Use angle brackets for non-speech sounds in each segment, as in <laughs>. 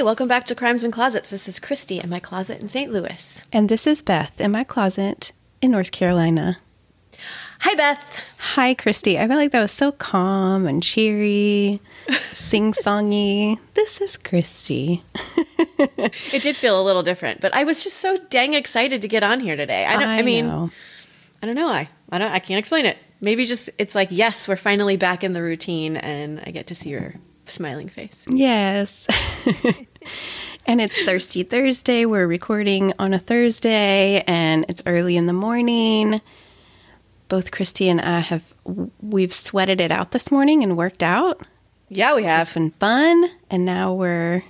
Hey, welcome back to Crimes and Closets. This is Christy in my closet in St. Louis. And this is Beth in my closet in North Carolina. Hi, Beth. Hi, Christy. I felt like that was so calm and cheery, <laughs> sing songy. This is Christy. <laughs> It did feel a little different, but I was just so dang excited to get on here today. I don't. I, mean, know. I don't know. I I don't. I can't explain it. Maybe just it's like yes, we're finally back in the routine, and I get to see your smiling face. yes. <laughs> and it's Thirsty Thursday. We're recording on a Thursday, and it's early in the morning. Both Christy and I have we've sweated it out this morning and worked out. Yeah, we It's have. been fun, and now we're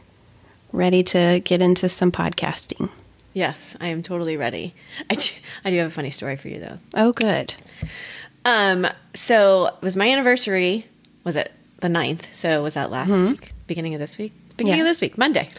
ready to get into some podcasting. Yes, I am totally ready. I do, I do have a funny story for you though. Oh, good. Um, so it was my anniversary. Was it the 9th? So was that last week? Beginning of this week? Beginning of this week, Monday.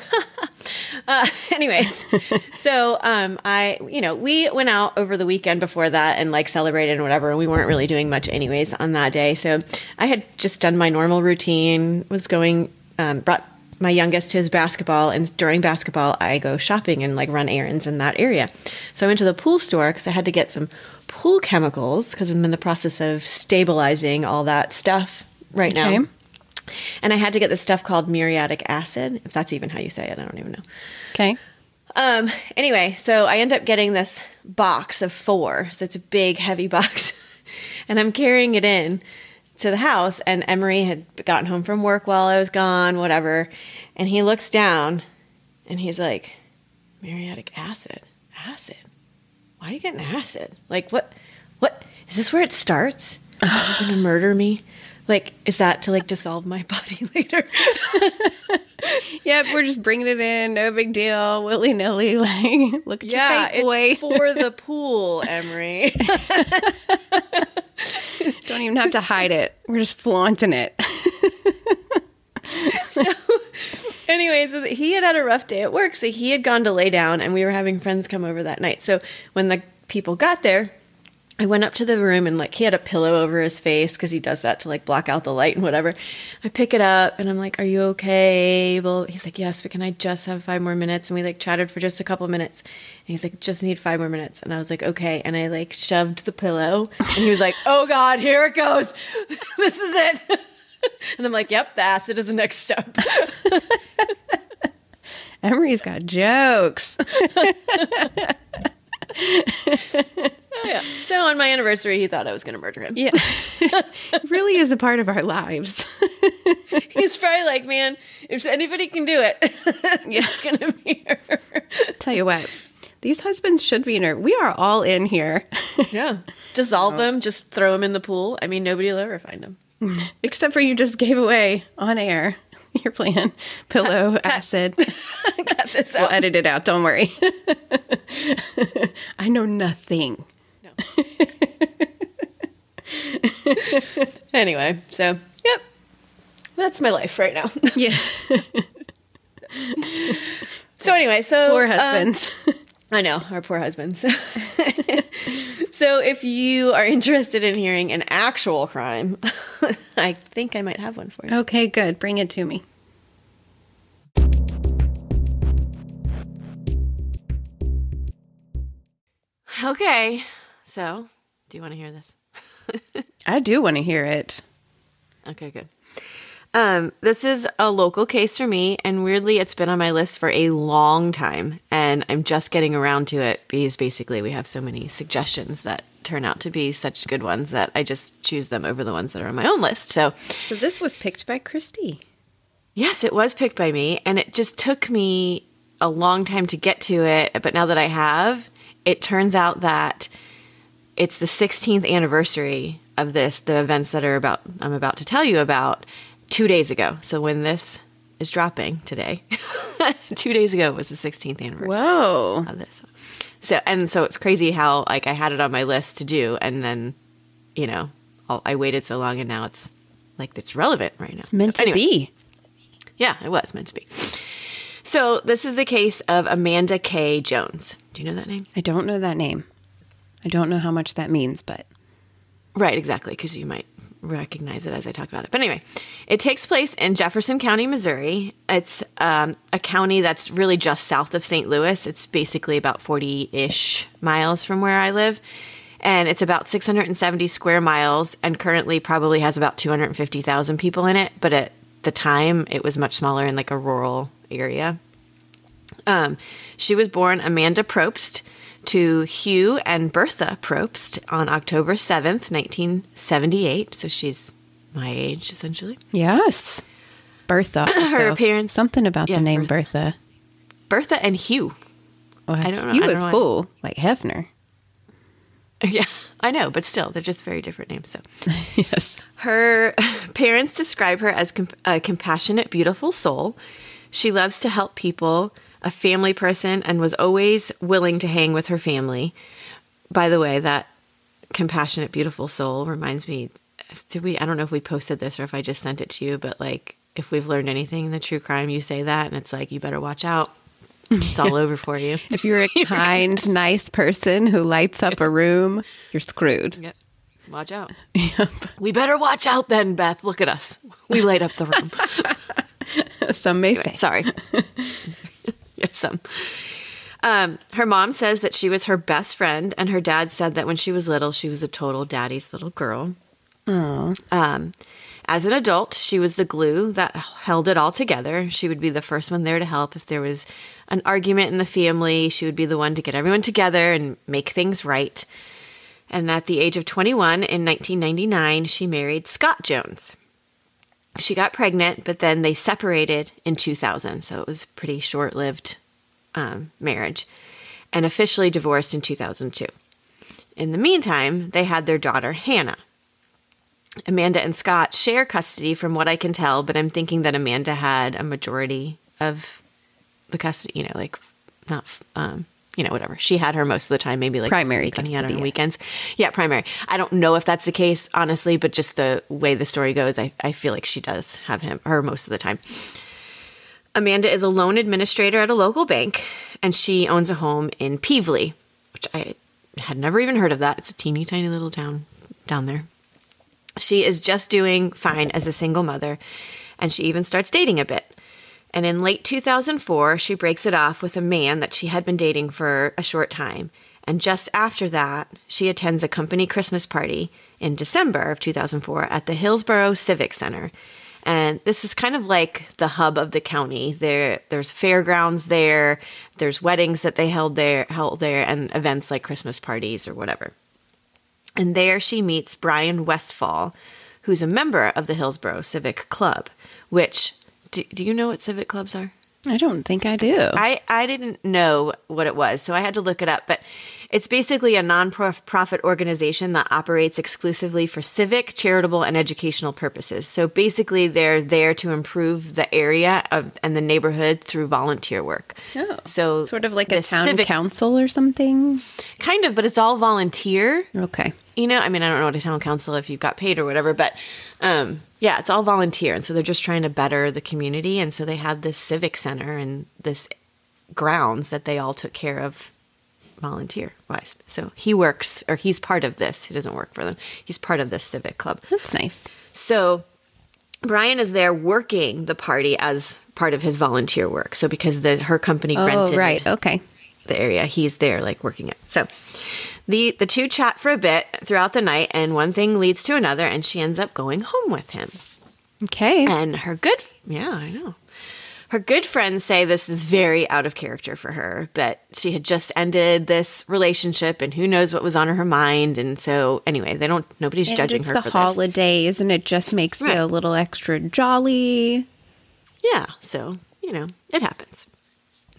<laughs> uh, anyways, <laughs> so um, I, you know, we went out over the weekend before that and like celebrated and whatever. And we weren't really doing much anyways on that day. So I had just done my normal routine. Was going, um, brought my youngest to his basketball, and during basketball, I go shopping and like run errands in that area. So I went to the pool store because I had to get some pool chemicals because I'm in the process of stabilizing all that stuff right now. Okay. And I had to get this stuff called muriatic acid, if that's even how you say it. I don't even know. Okay. Um, anyway, so I end up getting this box of four. So it's a big, heavy <laughs> box. and I'm carrying it in to the house. And Emery had gotten home from work while I was gone, whatever. And he looks down and he's like, muriatic acid. Acid? Why are you getting acid? Like, what? What? Is this where it starts? Are you gonna murder me? Like, is that to like dissolve my <laughs> body later? <laughs> Yep, we're just bringing it in. No big deal. Willy nilly. <laughs> Like, look at Yeah, your fake boy. it's for the pool, Emery. Don't even have to hide it. We're just flaunting it. So anyways, so he had had a rough day at work, so he had gone to lay down, and we were having friends come over that night. So when the people got there, I went up to the room and like he had a pillow over his face because he does that to like block out the light and whatever. I pick it up and I'm like, "Are you okay?" Well, he's like, "Yes, but can I just have five more minutes?" And we like chatted for just a couple minutes. And he's like, "Just need five more minutes." And I was like, "Okay." And I like shoved the pillow, and he was like, "Oh God, here it goes. <laughs> this is it." <laughs> and I'm like, "Yep, the acid is the next step." <laughs> Emery's got jokes. Oh, yeah. So on my anniversary, he thought I was going to murder him. Yeah. <laughs> it really is a part of our lives. <laughs> He's probably like, man, if anybody can do it, <laughs> yeah. it's going to be her. Tell you what, these husbands should be in her. We are all in here, Yeah. Dissolve them, just throw them in the pool. I mean, nobody will ever find them. except for you just gave away on air your plan pillow acid. <laughs> Cut this out. We'll edit it out. Don't worry. <laughs> I know nothing. No. <laughs> Anyway, so, yep. That's my life right now. Yeah. so, anyway, so. Poor um, husbands. I know, our poor husbands. so, if you are interested in hearing an actual crime, I think I might have one for you. okay, good. Bring it to me. Okay. So, do you want to hear this? <laughs> I do want to hear it. Okay, good. Um, this is a local case for me, and weirdly, it's been on my list for a long time, and I'm just getting around to it because basically we have so many suggestions that turn out to be such good ones that I just choose them over the ones that are on my own list. So, So this was picked by Christy. yes, it was picked by me, and it just took me a long time to get to it, but now that I have, it turns out that it's the 16th anniversary of this, the events that are about I'm about to tell you about 2 days ago. So when this is dropping today, <laughs> 2 days ago was the 16th anniversary Whoa. of this. So and so it's crazy how like I had it on my list to do and then you know, I'll, I waited so long and now it's like it's relevant right now. It's meant to Anyway. be. Yeah, it was meant to be. So this is the case of Amanda K. Jones. Do you know that name? I don't know that name. I don't know how much that means, but Right, exactly, because you might recognize it as I talk about it. But anyway, it takes place in Jefferson County, Missouri. It's um, a county that's really just south of St. Louis. It's basically about 40 ish miles from where I live. And it's about 670 square miles and currently probably has about 250,000 people in it. But at the time, it was much smaller in like a rural area. Um, she was born Amanda Probst to Hugh and Bertha Probst on October 7th, 1978. So she's my age, essentially. Yes. Bertha. <coughs> Her appearance- Something about Yeah, the name Bertha. Bertha and Hugh. Well, I don't know- He I don't was know cool, like Hefner. <laughs> Yeah, I know, but still, they're just very different names. So <laughs> yes. her <laughs> parents describe her as com- a compassionate, beautiful soul. She loves to help people, a family person, and was always willing to hang with her family. By the way, that compassionate, beautiful soul reminds me. Did we? I don't know if we posted this or if I just sent it to you, but like, if we've learned anything in the true crime, you say that, and it's like, you better watch out. It's all over for you. <laughs> If you're a <laughs> oh kind, nice person who lights up a room, you're screwed. Yep. Watch out. <laughs> Yep. We better watch out then, Beth. Look at us. We light up the room. <laughs> Some may say. Sorry. <laughs> yes, some. Um, her mom says that she was her best friend, and her dad said that when she was little, she was a total daddy's little girl. Um, as an adult, she was the glue that held it all together. She would be the first one there to help if there was an argument in the family. She would be the one to get everyone together and make things right. And at the age of 21 in 1999, she married Scott Jones. She got pregnant, but then they separated in 2000. So it was a pretty short lived um, marriage and officially divorced in 2002. In the meantime, they had their daughter, Hannah. Amanda and Scott share custody from what I can tell, but I'm thinking that Amanda had a majority of the custody, you know, like not, um, you know, whatever. She had her most of the time, maybe like Primary weekend, he had her custody, on weekends. Yeah, primary. I don't know if that's the case, honestly, but just the way the story goes, I, I feel like she does have him, her most of the time. Amanda is a loan administrator at a local bank, and she owns a home in Pevely, which I had never even heard of that. It's a teeny tiny little town down there. She is just doing fine as a single mother, and she even starts dating a bit. And in late 2004, she breaks it off with a man that she had been dating for a short time. And just after that, she attends a company Christmas party in December of 2004 at the Hillsboro Civic Center. And this is kind of like the hub of the county. There, there's fairgrounds there, there's weddings that they held there, held there, and events like Christmas parties or whatever. And there she meets Brian Westfall, who's a member of the Hillsboro Civic Club, which, do, do you know what civic clubs are? I don't think I do. I, I didn't know what it was, so I had to look it up. But it's basically a non-profit organization that operates exclusively for civic, charitable, and educational purposes. So basically, they're there to improve the area of and the neighborhood through volunteer work. Oh, so sort of like a town civics- council or something. kind of, but it's all volunteer. Okay. you know, I mean, I don't know what a town council if you've got paid or whatever, but um, yeah, it's all volunteer, and so they're just trying to better the community, and so they had this civic center and this grounds that they all took care of volunteer wise. So he works, or he's part of this. He doesn't work for them. He's part of this civic club. That's nice. So Brian is there working the party as part of his volunteer work. So because the her company Oh, rented right. Okay. the area he's there like working it so the the two chat for a bit throughout the night and one thing leads to another and she ends up going home with him Okay. and her good yeah i know her good friends say this is very out of character for her but she had just ended this relationship and who knows what was on her mind and so anyway they don't nobody's And judging it's her the for this holidays, and it just makes Right. you a little extra jolly. Yeah, so, you know, it happens.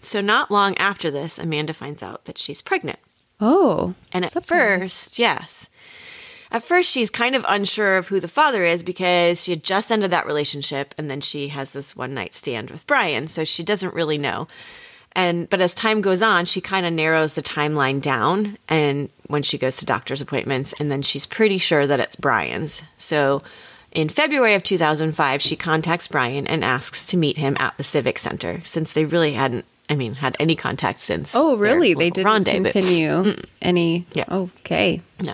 So, not long after this, Amanda finds out that she's pregnant. Oh, And at first, yes. At first, she's kind of unsure of who the father is because she had just ended that relationship and then she has this one night stand with Brian. So she doesn't really know. And but as time goes on, she kind of narrows the timeline down and when she goes to doctor's appointments and then she's pretty sure that it's Brian's. So in February of 2005, she contacts Brian and asks to meet him at the Civic Center since they really hadn't I mean, had any contact since. Oh, really? They didn't continue any. Yeah. Okay. No.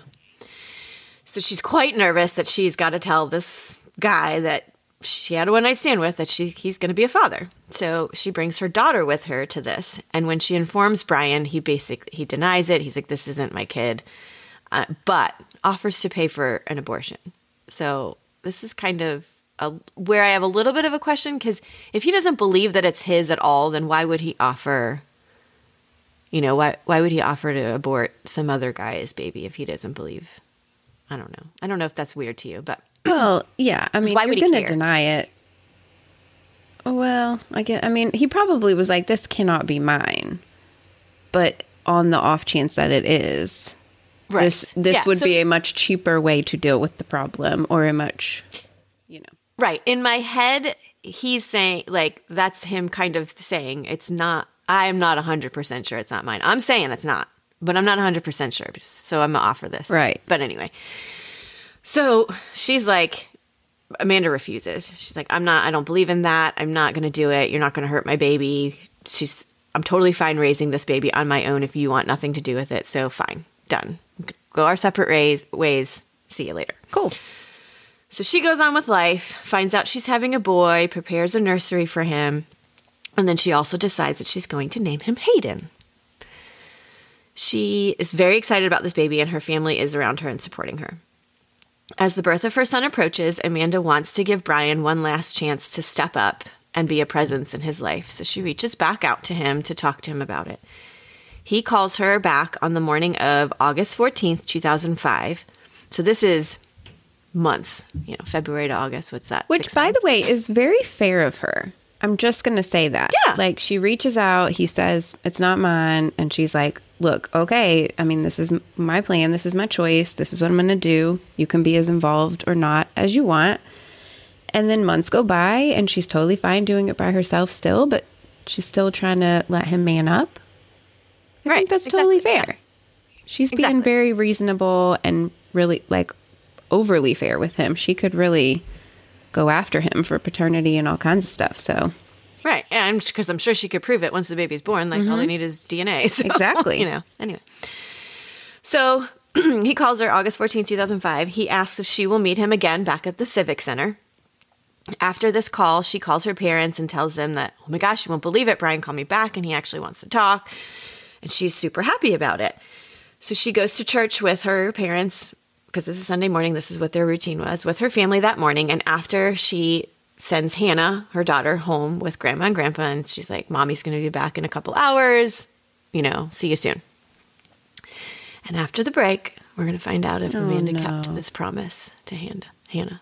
So she's quite nervous that she's got to tell this guy that she had a one night stand with that she he's going to be a father. So she brings her daughter with her to this, and when she informs Brian, he basically he denies it. He's like, "This isn't my kid," uh, but offers to pay for an abortion. So this is kind of a, where I have a little bit of a question because if he doesn't believe that it's his at all, then why would he offer? You know, why why would he offer to abort some other guy's baby if he doesn't believe? I don't know. I don't know if that's weird to you, but <clears throat> Well, yeah. I mean, why you're would he going to deny it. Well, I get. I mean, he probably was like, "This cannot be mine," but on the off chance that it is, Right. this this Yeah, would so- be a much cheaper way to deal with the problem, or a much, you know. Right. In my head, he's saying, like, that's him kind of saying, it's not, I'm not 100% sure it's not mine. I'm saying it's not, but I'm not 100% sure. So I'm going to offer this. Right. But anyway. So she's like, Amanda refuses. She's like, I'm not, I don't believe in that. I'm not going to do it. You're not going to hurt my baby. She's, I'm totally fine raising this baby on my own if you want nothing to do with it. So fine. Done. Go our separate ways. ways. See you later. Cool. So she goes on with life, finds out she's having a boy, prepares a nursery for him, and then she also decides that she's going to name him Hayden. She is very excited about this baby, and her family is around her and supporting her. As the birth of her son approaches, Amanda wants to give Brian one last chance to step up and be a presence in his life, so she reaches back out to him to talk to him about it. He calls her back on the morning of August 14th, 2005. So this is months, you know, February to August. What's that? Which, by the way, is very fair of her. I'm just going to say that. Yeah. Like, she reaches out, he says, it's not mine. And she's like, look, okay, I mean, this is my plan. This is my choice. This is what I'm going to do. You can be as involved or not as you want. And then months go by, and she's totally fine doing it by herself still, but she's still trying to let him man up. I Right, think that's totally exactly, fair. She's Exactly. being very reasonable and really like overly fair with him. She could really go after him for paternity and all kinds of stuff. So Right. And because I'm sure she could prove it once the baby's born. Like, all they need is DNA. <laughs> So, Mm-hmm. Exactly. You know, anyway. So <clears throat> he calls her August 14, 2005. He asks if she will meet him again back at the Civic Center. After this call, she calls her parents and tells them that, oh my gosh, you won't believe it. Brian called me back and he actually wants to talk. And she's super happy about it. So she goes to church with her parents because this is Sunday morning. This is what their routine was with her family that morning. And after she sends Hannah, her daughter, home with grandma and grandpa, and she's like, Mommy's going to be back in a couple hours. You know, see you soon. And after the break, we're going to find out if oh, Amanda kept no. this promise to Hannah.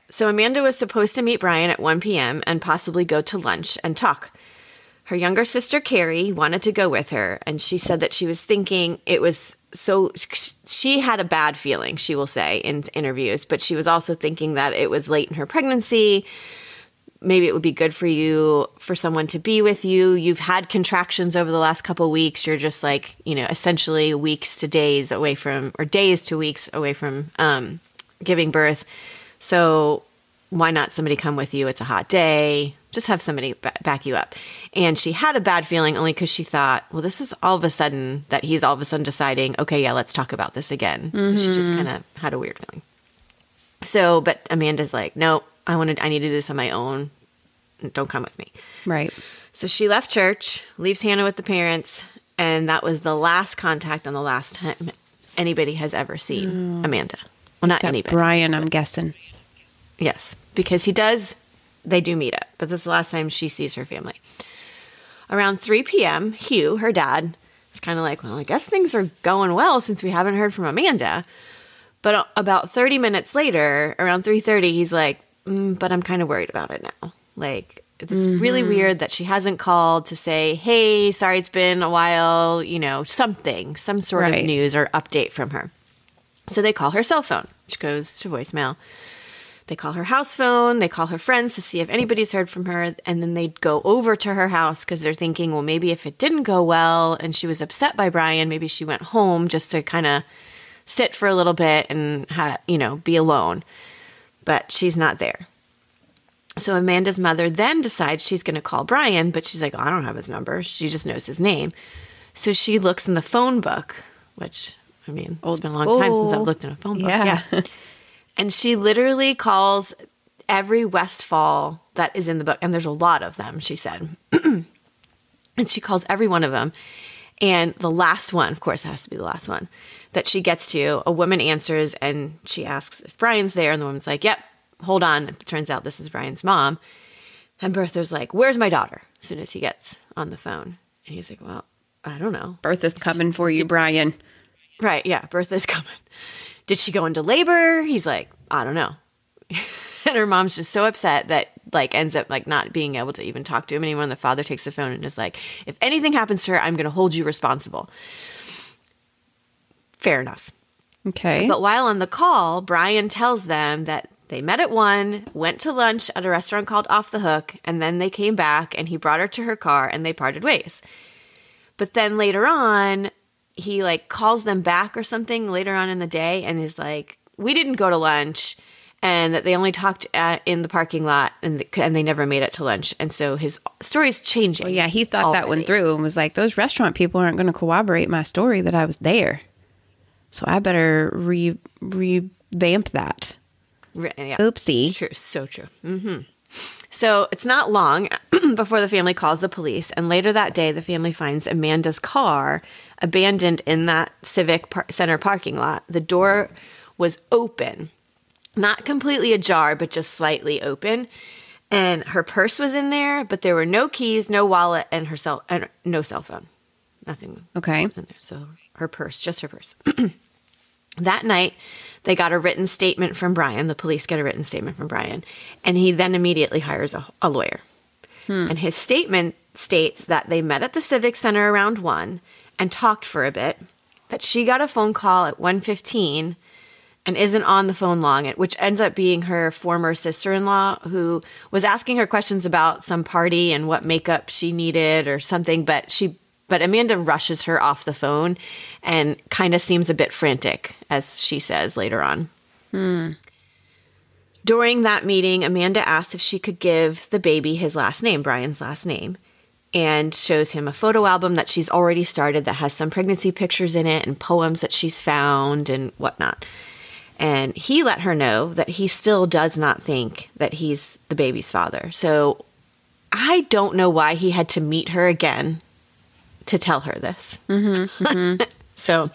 So Amanda was supposed to meet Brian at 1 p.m. and possibly go to lunch and talk. Her younger sister, Carrie, wanted to go with her, and she said that she was thinking it was so. She had a bad feeling, she will say in interviews, but she was also thinking that it was late in her pregnancy. Maybe it would be good for you for someone to be with you. You've had contractions over the last couple weeks. You're just like, you know, essentially weeks to days away from, or days to weeks away from um, giving birth. So why not somebody come with you? It's a hot day. Just have somebody ba- back you up. And she had a bad feeling only because she thought, well, this is all of a sudden that he's all of a sudden deciding, okay, yeah, let's talk about this again. So she just mm-hmm. kind of had a weird feeling. So, but Amanda's like, no, I wanted, I need to do this on my own. Don't come with me. right. So she left church, leaves Hannah with the parents, and that was the last contact and the last time anybody has ever seen mm. Amanda. Well, not Except anybody. Brian, I'm guessing. Yes, because he does, they do meet up, but this is the last time she sees her family. Around 3 p.m., Hugh, her dad, is kind of like, well, I guess things are going well since we haven't heard from Amanda. But about 30 minutes later, around 3:30, he's like, mm, "But I'm kind of worried about it now. Like, it's really weird that she hasn't called to say, "Hey, sorry it's been a while," you know, something, some sort Right. of news or update from her." So they call her cell phone, which goes to voicemail. They call her house phone, they call her friends to see if anybody's heard from her, and then they go over to her house because they're thinking, well, maybe if it didn't go well and she was upset by Brian, maybe she went home just to kind of sit for a little bit and ha- you know be alone. But she's not there. So Amanda's mother then decides she's going to call Brian, but she's like, oh, I don't have his number. She just knows his name. So she looks in the phone book, which I mean, Old it's been a long time since I've looked in a phone book. Yeah. yeah. <laughs> And she literally calls every Westfall that is in the book, and there's a lot of them, she said. <clears throat> and she calls every one of them. And the last one, of course, it has to be the last one that she gets to, a woman answers and she asks if Brian's there. And the woman's like, Yep, hold on. It turns out this is Brian's mom. And Bertha's like, Where's my daughter? As soon as he gets on the phone. And he's like, Well, I don't know. Bertha's coming for you, Brian. Right. Yeah. Bertha's <laughs> coming. Did she go into labor? He's like, I don't know. <laughs> and her mom's just so upset that like ends up like not being able to even talk to him anymore. And the father takes the phone and is like, if anything happens to her, I'm going to hold you responsible. Fair enough. Okay. But while on the call, Brian tells them that they met at one, went to lunch at a restaurant called Off the Hook, and then they came back and he brought her to her car and they parted ways. But then later on, he like calls them back or something later on in the day and is like, "We didn't go to lunch." And that they only talked at, in the parking lot, and and they never made it to lunch. And so his story's changing. Well, yeah, he thought that already. one through and was like, those restaurant people aren't going to corroborate my story that I was there. So I better re revamp that. Re- yeah. Oopsie. True, so true. hmm So it's not long <clears throat> before the family calls the police, and later that day, the family finds Amanda's car abandoned in that Civic par- Center parking lot. The door was open, not completely ajar, but just slightly open. And her purse was in there, but there were no keys, no wallet, and her cell and no cell phone. Nothing Okay. was in there. So her purse, just her purse. <clears throat> that night, they got a written statement from Brian. The police get a written statement from Brian, and he then immediately hires a, a lawyer. Hmm. And his statement states that they met at the Civic Center around one and talked for a bit. That she got a phone call at 1.15 and isn't on the phone long, which ends up being her former sister in law who was asking her questions about some party and what makeup she needed or something. But she, but Amanda rushes her off the phone and kind of seems a bit frantic, as she says later on. Hmm. During that meeting, Amanda asked if she could give the baby his last name, Brian's last name, and shows him a photo album that she's already started that has some pregnancy pictures in it and poems that she's found and whatnot. And he let her know that he still does not think that he's the baby's father. So I don't know why he had to meet her again to tell her this. Mm-hmm, mm-hmm. <laughs> so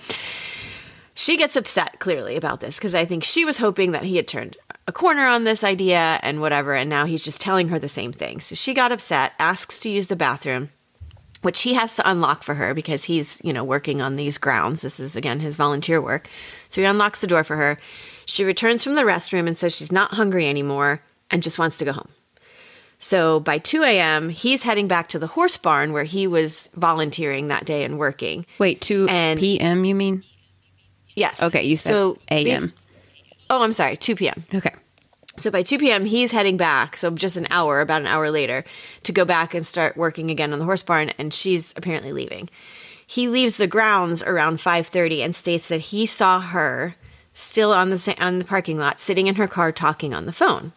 she gets upset clearly about this because I think she was hoping that he had turned a corner on this idea and whatever, and now he's just telling her the same thing. So she got upset, asks to use the bathroom, which he has to unlock for her because he's, you know, working on these grounds. This is again his volunteer work. So he unlocks the door for her. She returns from the restroom and says she's not hungry anymore and just wants to go home. So by 2 a.m., he's heading back to the horse barn where he was volunteering that day and working. Wait, 2 And- p.m. you mean? Yes. Okay, you said so a.m. Oh, I'm sorry, 2 p.m. Okay. So by 2 p.m., he's heading back. So just an hour, about an hour later, to go back and start working again on the horse barn. And she's apparently leaving. He leaves the grounds around 5:30 and states that he saw her still on the on the parking lot, sitting in her car, talking on the phone.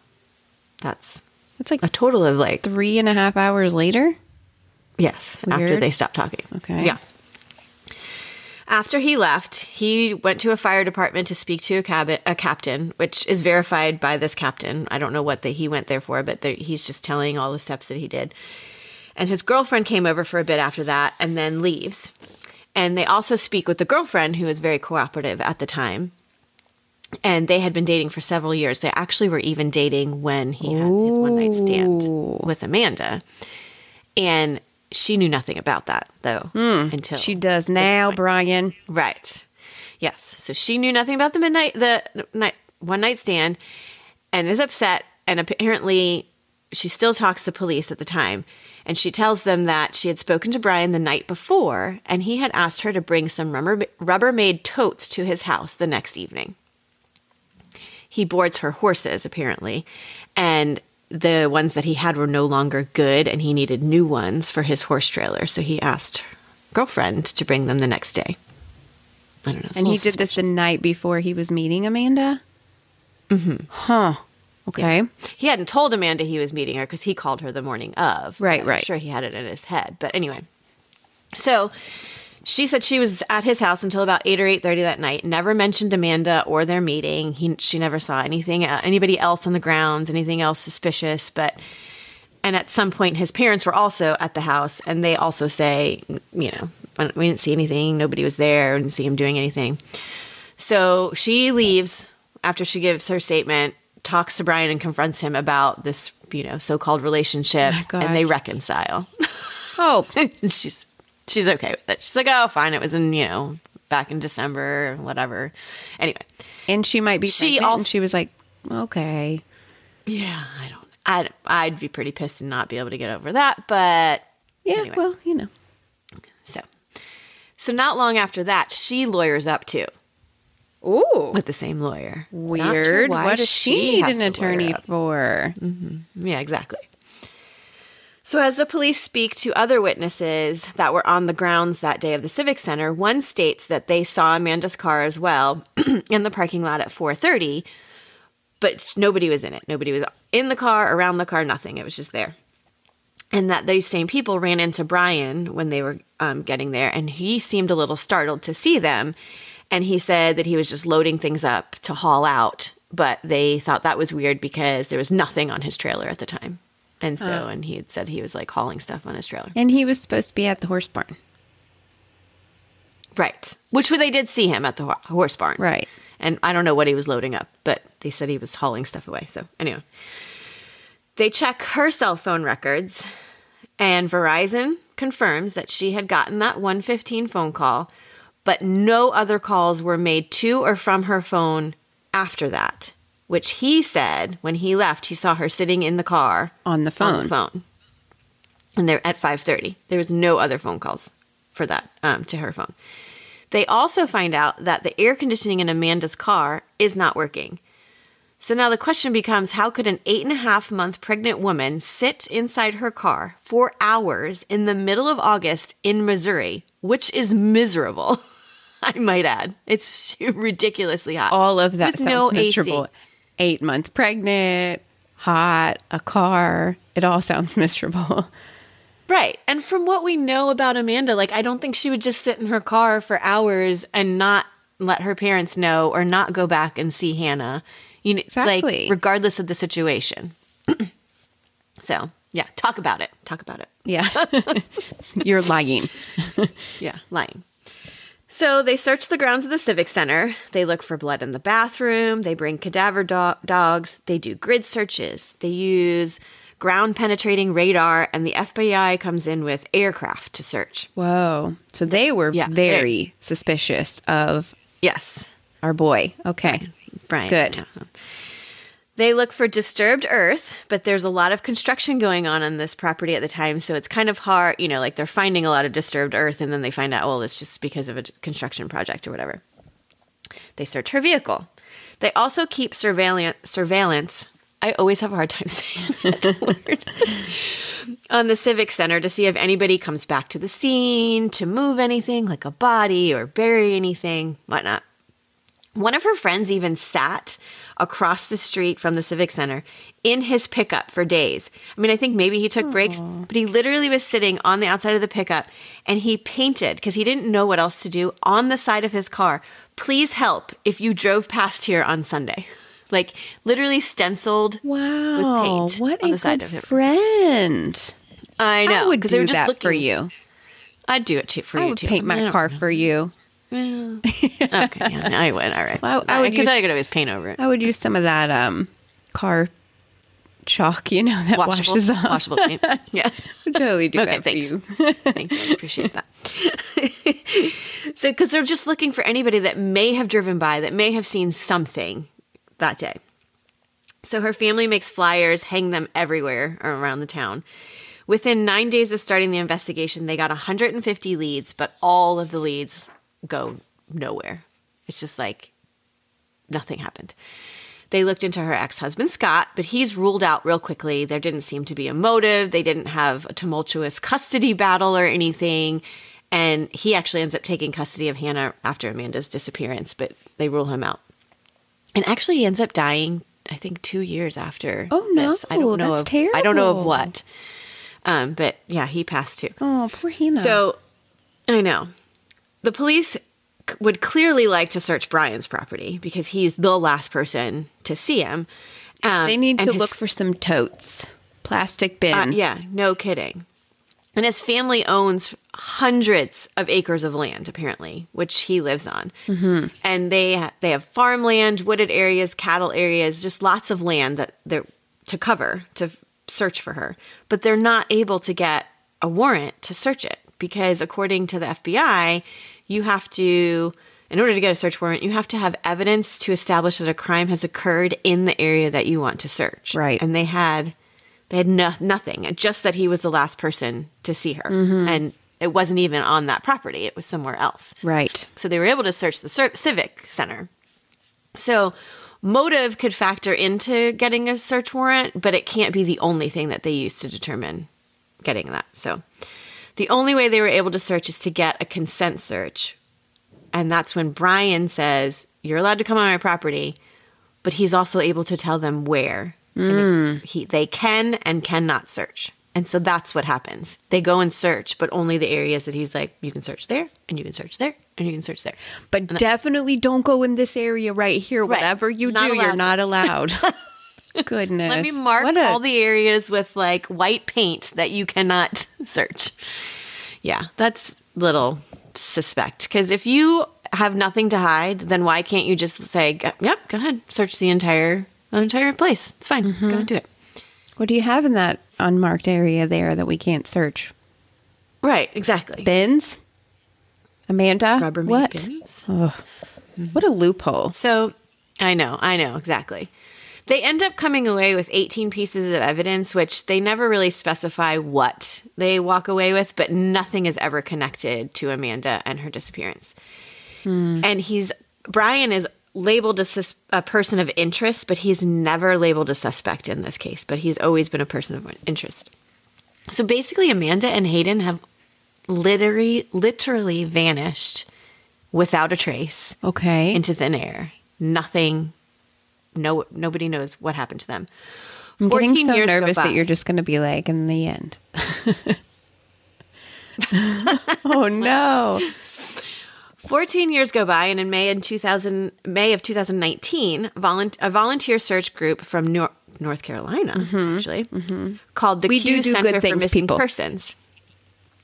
That's that's like a total of like three and a half hours later. yes after they stopped talking. Okay. Yeah. After he left, he went to a fire department to speak to a, cab- a captain, which is verified by this captain. I don't know what the, he went there for, but he's just telling all the steps that he did. And his girlfriend came over for a bit after that and then leaves. And they also speak with the girlfriend, who was very cooperative at the time. And they had been dating for several years. They actually were even dating when he had his one night stand with Amanda. And she knew nothing about that, though, hmm. until She does now. Brian. Right. Yes. So she knew nothing about the midnight, the night, one night stand, and is upset. And apparently, she still talks to police at the time, and she tells them that she had spoken to Brian the night before, and he had asked her to bring some rubber, Rubbermaid totes to his house the next evening. He boards her horses, apparently, and the ones that he had were no longer good, and he needed new ones for his horse trailer. So he asked girlfriend to bring them the next day. I don't know. And he did this the night before he was meeting Amanda? Mm-hmm. Huh. Okay. He hadn't told Amanda he was meeting her because he called her the morning of. Right, I'm right. sure he had it in his head. But anyway, so she said she was at his house until about eight or eight thirty that night. Never mentioned Amanda or their meeting. He she never saw anything, uh, anybody else on the grounds, anything else suspicious. But and at some point, his parents were also at the house, and they also say, you know, we didn't see anything. Nobody was there. Didn't see him doing anything. So she leaves after she gives her statement, talks to Brian and confronts him about this, you know, so-called relationship, Oh and they reconcile. Oh, <laughs> she's she's okay with it. She's like, "Oh, fine. It was in, you know, back in December, whatever." Anyway, and she might be She also- and she was like, okay. yeah, I don't. I'd I'd be pretty pissed and not be able to get over that, but Yeah, Anyway. well, you know. so so not long after that, she lawyers up too Ooh. with the same lawyer. Sure Weird. why What does she need an attorney for? Mm-hmm. Yeah, exactly. So, as the police speak to other witnesses that were on the grounds that day of the Civic Center, one states that they saw Amanda's car as well <clears throat> in the parking lot at 4:30, but nobody was in it. Nobody was in the car, around the car, nothing. It was just there. And that those same people ran into Brian when they were um, getting there, and he seemed a little startled to see them. And he said that he was just loading things up to haul out, but they thought that was weird because there was nothing on his trailer at the time. And so, and he had said he was like hauling stuff on his trailer. And he was supposed to be at the horse barn. Right. Which they did see him at the horse barn. Right. And I don't know what he was loading up, but they said he was hauling stuff away. So, anyway, they check her cell phone records, and Verizon confirms that she had gotten that 115 phone call, but no other calls were made to or from her phone after that, which he said when he left, he saw her sitting in the car On the phone. on the phone. And they're at 5:30. There was no other phone calls for that um, to her phone. They also find out that the air conditioning in Amanda's car is not working. So now the question becomes how could an eight and a half month pregnant woman sit inside her car for hours in the middle of August in Missouri, which is miserable? <laughs> I might add. It's ridiculously hot. All of that With sounds no miserable. AC. Eight months pregnant, hot, a car. It all sounds <laughs> miserable. Right. And from what we know about Amanda, like I don't think she would just sit in her car for hours and not let her parents know or not go back and see Hannah. You know, Exactly. like regardless of the situation. <clears throat> so, yeah, talk about it. Talk about it. Yeah. <laughs> <laughs> You're lying. Yeah, lying. So they search the grounds of the Civic Center. They look for blood in the bathroom. They bring cadaver do- dogs. They do grid searches. They use ground penetrating radar, and the FBI comes in with aircraft to search. Whoa. So they were Yeah, very suspicious of Yes, our boy. Okay. Brian. Good. Yeah. They look for disturbed earth, but there's a lot of construction going on on this property at the time, so it's kind of hard, you know, like they're finding a lot of disturbed earth and then they find out, well, it's just because of a construction project or whatever. They search her vehicle. They also keep surveillance surveillance. I always have a hard time <laughs> saying that word. <laughs> on the Civic Center to see if anybody comes back to the scene, to move anything like a body or bury anything, whatnot. One of her friends even sat across the street from the Civic Center in his pickup for days. I mean, I think maybe he took breaks, but he literally was sitting on the outside of the pickup and he painted because he didn't know what else to do on the side of his car. Please help if you drove past here on Sunday. <laughs> Like literally stenciled Wow. paint what on a the side good of him. friend. I know I would do they were just that looking for you. I'd do it too for I you would too. paint I my car know. for you. Well, okay, yeah, I would. All right. Well, I would because I could always paint over it. I would use some of that um car chalk, you know, that Washable, washes off. washable paint. <laughs> Yeah. <laughs> Totally do Okay, that for you. Thank you. I appreciate that. <laughs> so, because they're just looking for anybody that may have driven by, that may have seen something that day. So her family makes flyers, hang them everywhere around the town. Within nine days of starting the investigation, they got 150 leads, but all of the leads go nowhere. It's just like nothing happened. They looked into her ex husband, Scott, but he's ruled out real quickly. There didn't seem to be a motive. They didn't have a tumultuous custody battle or anything. And he actually ends up taking custody of Hannah after Amanda's disappearance, but they rule him out. And actually, he ends up dying, I think, two years after. Oh, no. this. I don't know That's of, I don't know of what. Um, but yeah, he passed too. Oh, poor Hannah. So I know. The police c- would clearly like to search Brian's property because he's the last person to see him. Um, they need to his- look for some totes, plastic uh, bins. yeah, no kidding. And his family owns hundreds of acres of land, apparently, which he lives on. Mm-hmm. And they ha- they have farmland, wooded areas, cattle areas, just lots of land that they're to cover to search for her. But they're not able to get a warrant to search it because, according to the FBI, you have to. In order to get a search warrant, you have to have evidence to establish that a crime has occurred in the area that you want to search. Right. And they had they had no, nothing, just that he was the last person to see her. Mm-hmm. And it wasn't even on that property, it was somewhere else. Right. So they were able to search the Cir- Civic Center. So motive could factor into getting a search warrant, but it can't be the only thing that they use to determine getting that. So the only way they were able to search is to get a consent search. And that's when Brian says, You're allowed to come on my property, but he's also able to tell them where. It- hmm. he, they can and cannot search. And so that's what happens. They go and search, but only the areas that he's like, you can search there, and you can search there, and you can search there. But definitely don't go in this area right here. Right. Whatever you Not do, you're not allowed. <laughs> <laughs> Goodness. Let me mark a- all the areas with like white paint that you cannot <laughs> search. Yeah, that's little suspect. Because if you have nothing to hide, then why can't you just say, "Go- "Yep, go ahead, search the entire the entire place. It's fine. Mm-hmm. Go ahead, do it." What do you have in that unmarked area there that we can't search? Right, exactly. Bins? Amanda? Rubbermaid what? bins. What a loophole. So I know, I know, exactly. They end up coming away with 18 pieces of evidence, which they never really specify what they walk away with, but nothing is ever connected to Amanda and her disappearance. Hmm. And he's, Brian is labeled a, sus- a person of interest, but he's never labeled a suspect in this case, but he's always been a person of interest. So basically, Amanda and Hayden have literally, literally vanished without a trace Okay. into thin air. Nothing. No, nobody knows what happened to them. I'm getting so nervous that you're just going to be like, in the end. <laughs> oh, no. 14 years go by, and in May in 2000, May of 2019, volun- a volunteer search group from Nor- North Carolina, actually, called the Mm-hmm. We CUE do do Center for Missing people. Persons.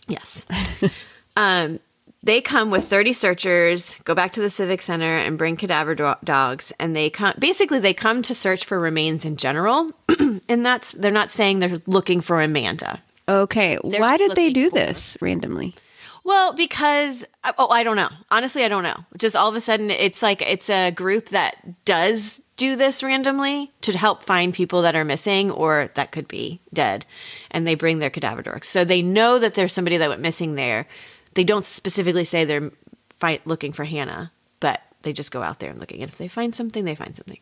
Yes. <laughs> um, they come with 30 searchers, go back to the Civic Center, and bring cadaver do- dogs. And they come, basically, they come to search for remains in general. <clears throat> and that's, they're not saying they're looking for Amanda. Okay. They're Why did they do this randomly? Well, because oh, I don't know. Honestly, I don't know. Just all of a sudden, it's like it's a group that does do this randomly to help find people that are missing or that could be dead, and they bring their cadaver dogs. So they know that there's somebody that went missing there. They don't specifically say they're looking for Hannah, but they just go out there and looking. And if they find something, they find something.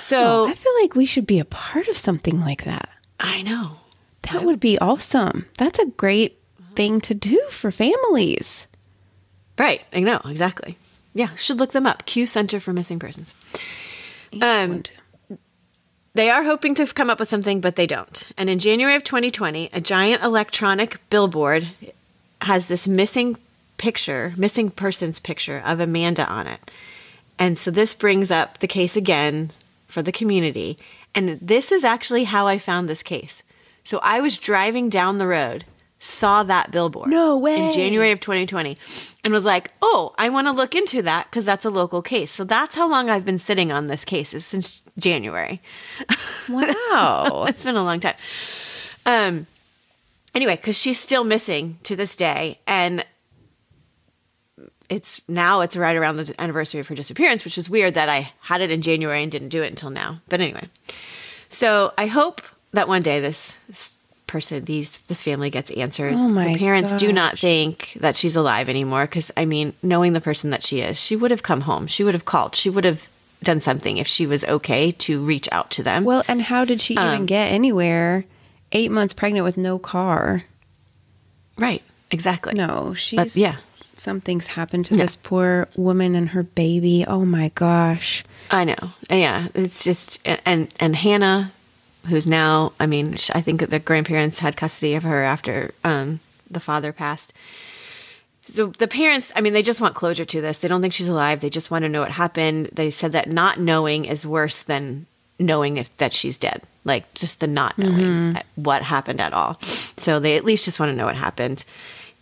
So I feel like we should be a part of something like that. I know. That would be awesome. That's a great thing to do for families. Right. I know. Exactly. Yeah. Should look them up. CUE Center for Missing Persons. Um, And They are hoping to come up with something, but they don't. And in January of 2020, a giant electronic billboard has this missing picture, missing person's picture of Amanda on it. And so this brings up the case again for the community. And this is actually how I found this case. So I was driving down the road, saw that billboard. No way. In January of 2020, and was like, oh, I want to look into that because that's a local case. So that's how long I've been sitting on this case, is since January. <laughs> wow. it's been a long time. Um. Anyway, because she's still missing to this day, and it's now it's right around the anniversary of her disappearance, which is weird that I had it in January and didn't do it until now. But anyway, so I hope that one day this person, these this family gets answers. Oh my her parents do not think that she's alive anymore because I mean, knowing the person that she is, she would have come home. She would have called. She would have done something if she was okay to reach out to them. Well, and how did she Um, even get anywhere? Eight months pregnant with no car. right, exactly. No, she's But yeah, Something's happened to this poor woman and her baby. Oh my gosh. I know. Yeah, it's just and and Hannah, who's now, I mean, I think the grandparents had custody of her after um, the father passed. So the parents, I mean, they just want closure to this. They don't think she's alive. They just want to know what happened. They said that not knowing is worse than knowing if that she's dead. Like just the not knowing mm-hmm. what happened at all. So they at least just want to know what happened.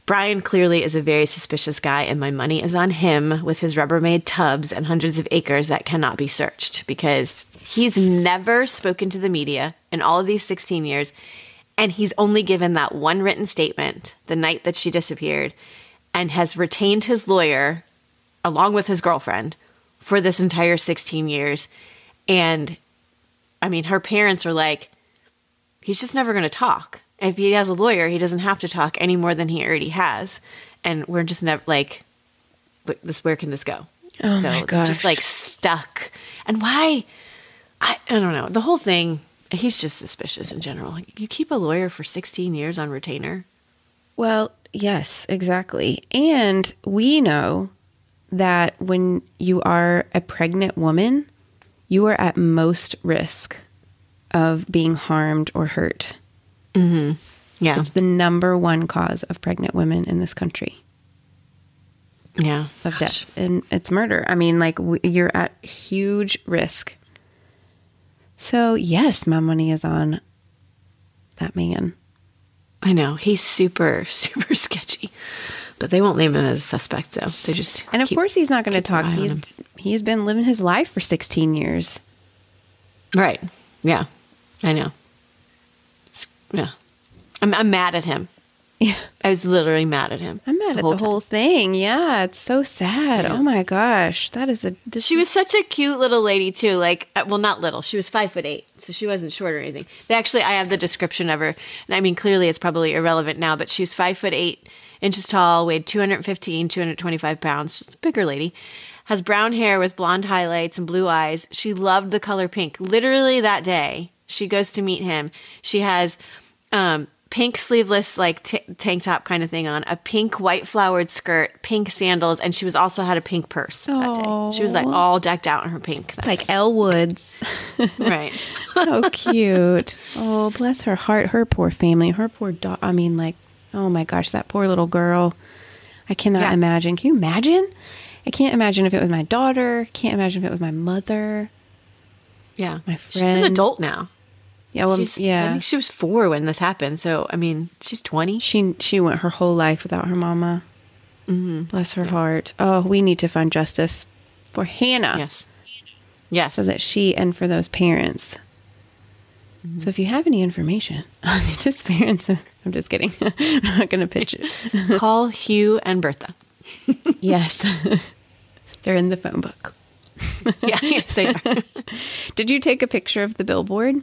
Brian clearly is a very suspicious guy, and my money is on him with his Rubbermaid tubs and hundreds of acres that cannot be searched because he's never spoken to the media in all of these 16 years. And he's only given that one written statement the night that she disappeared and has retained his lawyer along with his girlfriend for this entire 16 years. And I mean, her parents are like, he's just never going to talk. If he has a lawyer, he doesn't have to talk any more than he already has. And we're just never like, but this, where can this go? Oh so my gosh. just like stuck. And why? I, I don't know. The whole thing, he's just suspicious in general. You keep a lawyer for 16 years on retainer. Well, yes, exactly. And we know that when you are a pregnant woman, you are at most risk of being harmed or hurt. Mm-hmm. Yeah. It's the number one cause of pregnant women in this country Yeah. of Gosh. death, and it's murder. I mean, like w- you're at huge risk. So yes, my money is on that man. I know. He's super, <laughs> super sketchy. But they won't name him as a suspect, So They just. And of keep- course, he's not going to talk. He's he's been living his life for 16 years. Right. Yeah. I know. It's- yeah. I'm, I'm mad at him. Yeah. <laughs> I was literally mad at him. I'm mad at the time. whole thing. Yeah, it's so sad. Oh my gosh, that is a. This She was such a cute little lady too. Like, uh, well, not little. She was five foot eight, so she wasn't short or anything. They actually, I have the description of her, and I mean, clearly it's probably irrelevant now, but she was five foot eight inches tall, weighed 215, 225 pounds. She's a bigger lady. Has brown hair with blonde highlights and blue eyes. She loved the color pink. Literally that day, she goes to meet him. She has um, pink sleeveless like t- tank top kind of thing on, a pink white flowered skirt, pink sandals, and she was also had a pink purse that day. She was like all decked out in her pink. like Elle Woods. <laughs> right. <laughs> How cute. Oh, bless her heart. Her poor family. Her poor dog. I mean, like, oh my gosh, that poor little girl. I cannot Yeah. imagine. Can you imagine? I can't imagine if it was my daughter. Can't imagine if it was my mother. Yeah. My She's an friend. adult now. Yeah, well, she's, I think she was four when this happened. So, I mean, she's 20. She she went her whole life without her mama. Mm-hmm. Bless her heart. Oh, we need to find justice for Hannah. Yes. Yes. so that she and for those parents. Mm-hmm. So if you have any information on the <laughs> disappearance, I'm just kidding. <laughs> I'm not going to pitch it. <laughs> Call Hugh and Bertha. yes, they're in the phone book. Yeah, yes, they are. Did you take a picture of the billboard?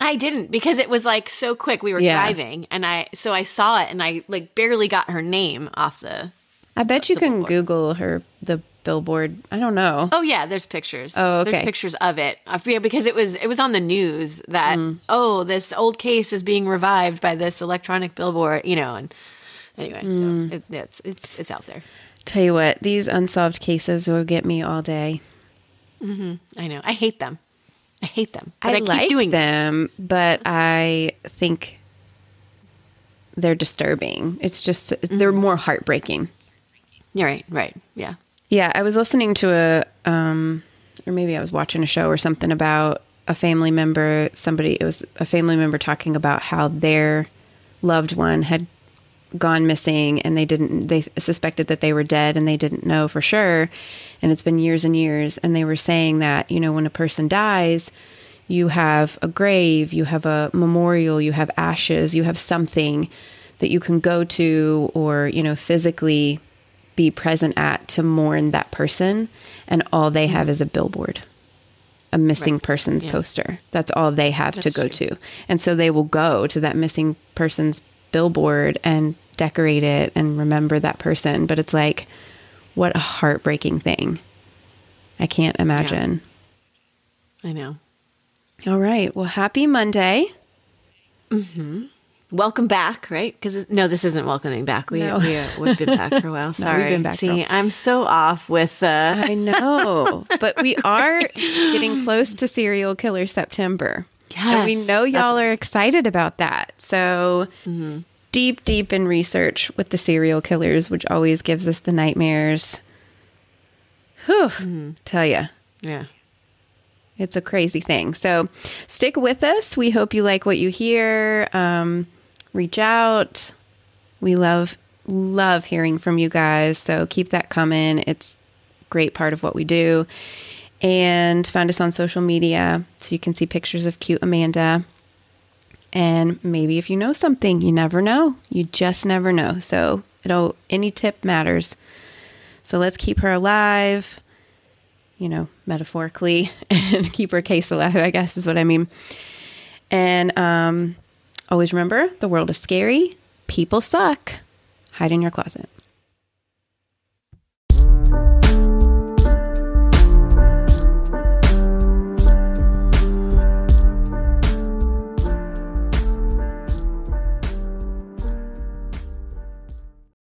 I didn't because it was like so quick. We were Yeah. driving and I, so I saw it and I like barely got her name off the. I bet you can billboard. Google her the billboard. I don't know. Oh yeah, there's pictures. Oh, okay. There's pictures of it. I because it was it was on the news that Mm. oh this old case is being revived by this electronic billboard, you know, and anyway, Mm. so it, it's it's it's out there. Tell you what, these unsolved cases will get me all day. Mm-hmm. I know. I hate them. I hate them. I, I, keep like doing them, but I think they're disturbing. It's just they're more heartbreaking. You're right. Right. Yeah. Yeah, I was listening to a, um, or maybe I was watching a show or something about a family member. Somebody, it was a family member talking about how their loved one had gone missing and they didn't, they suspected that they were dead and they didn't know for sure. And it's been years and years. And they were saying that, you know, when a person dies, you have a grave, you have a memorial, you have ashes, you have something that you can go to or, you know, physically be present at to mourn that person, and all they have is a billboard, a missing Right. person's Yeah. poster. That's all they have to go true. to. And so they will go to that missing person's billboard and decorate it and remember that person. But it's like, what a heartbreaking thing. I can't imagine. I know. All right. Well, happy Monday. Mm-hmm. Welcome back, right? Because no, this isn't welcoming back. We No. we uh, we've been back for a while. <laughs> Sorry. been back See, I'm so off with. Uh, I know, <laughs> but we are <laughs> getting close to serial killer September. And we know y'all are excited about that. So, Mm-hmm. deep, deep in research with the serial killers, which always gives us the nightmares. Whew, Mm-hmm. tell you. yeah. It's a crazy thing. So stick with us. We hope you like what you hear. Um, reach out. We love love hearing from you guys. So keep that coming. It's a great part of what we do. And find us on social media so you can see pictures of cute Amanda. And maybe if you know something, you never know. You just never know. So it'll any tip matters. So let's keep her alive you know, metaphorically, <laughs> and keep her case alive, I guess is what I mean. And um, always remember the world is scary, people suck. Hide in your closet.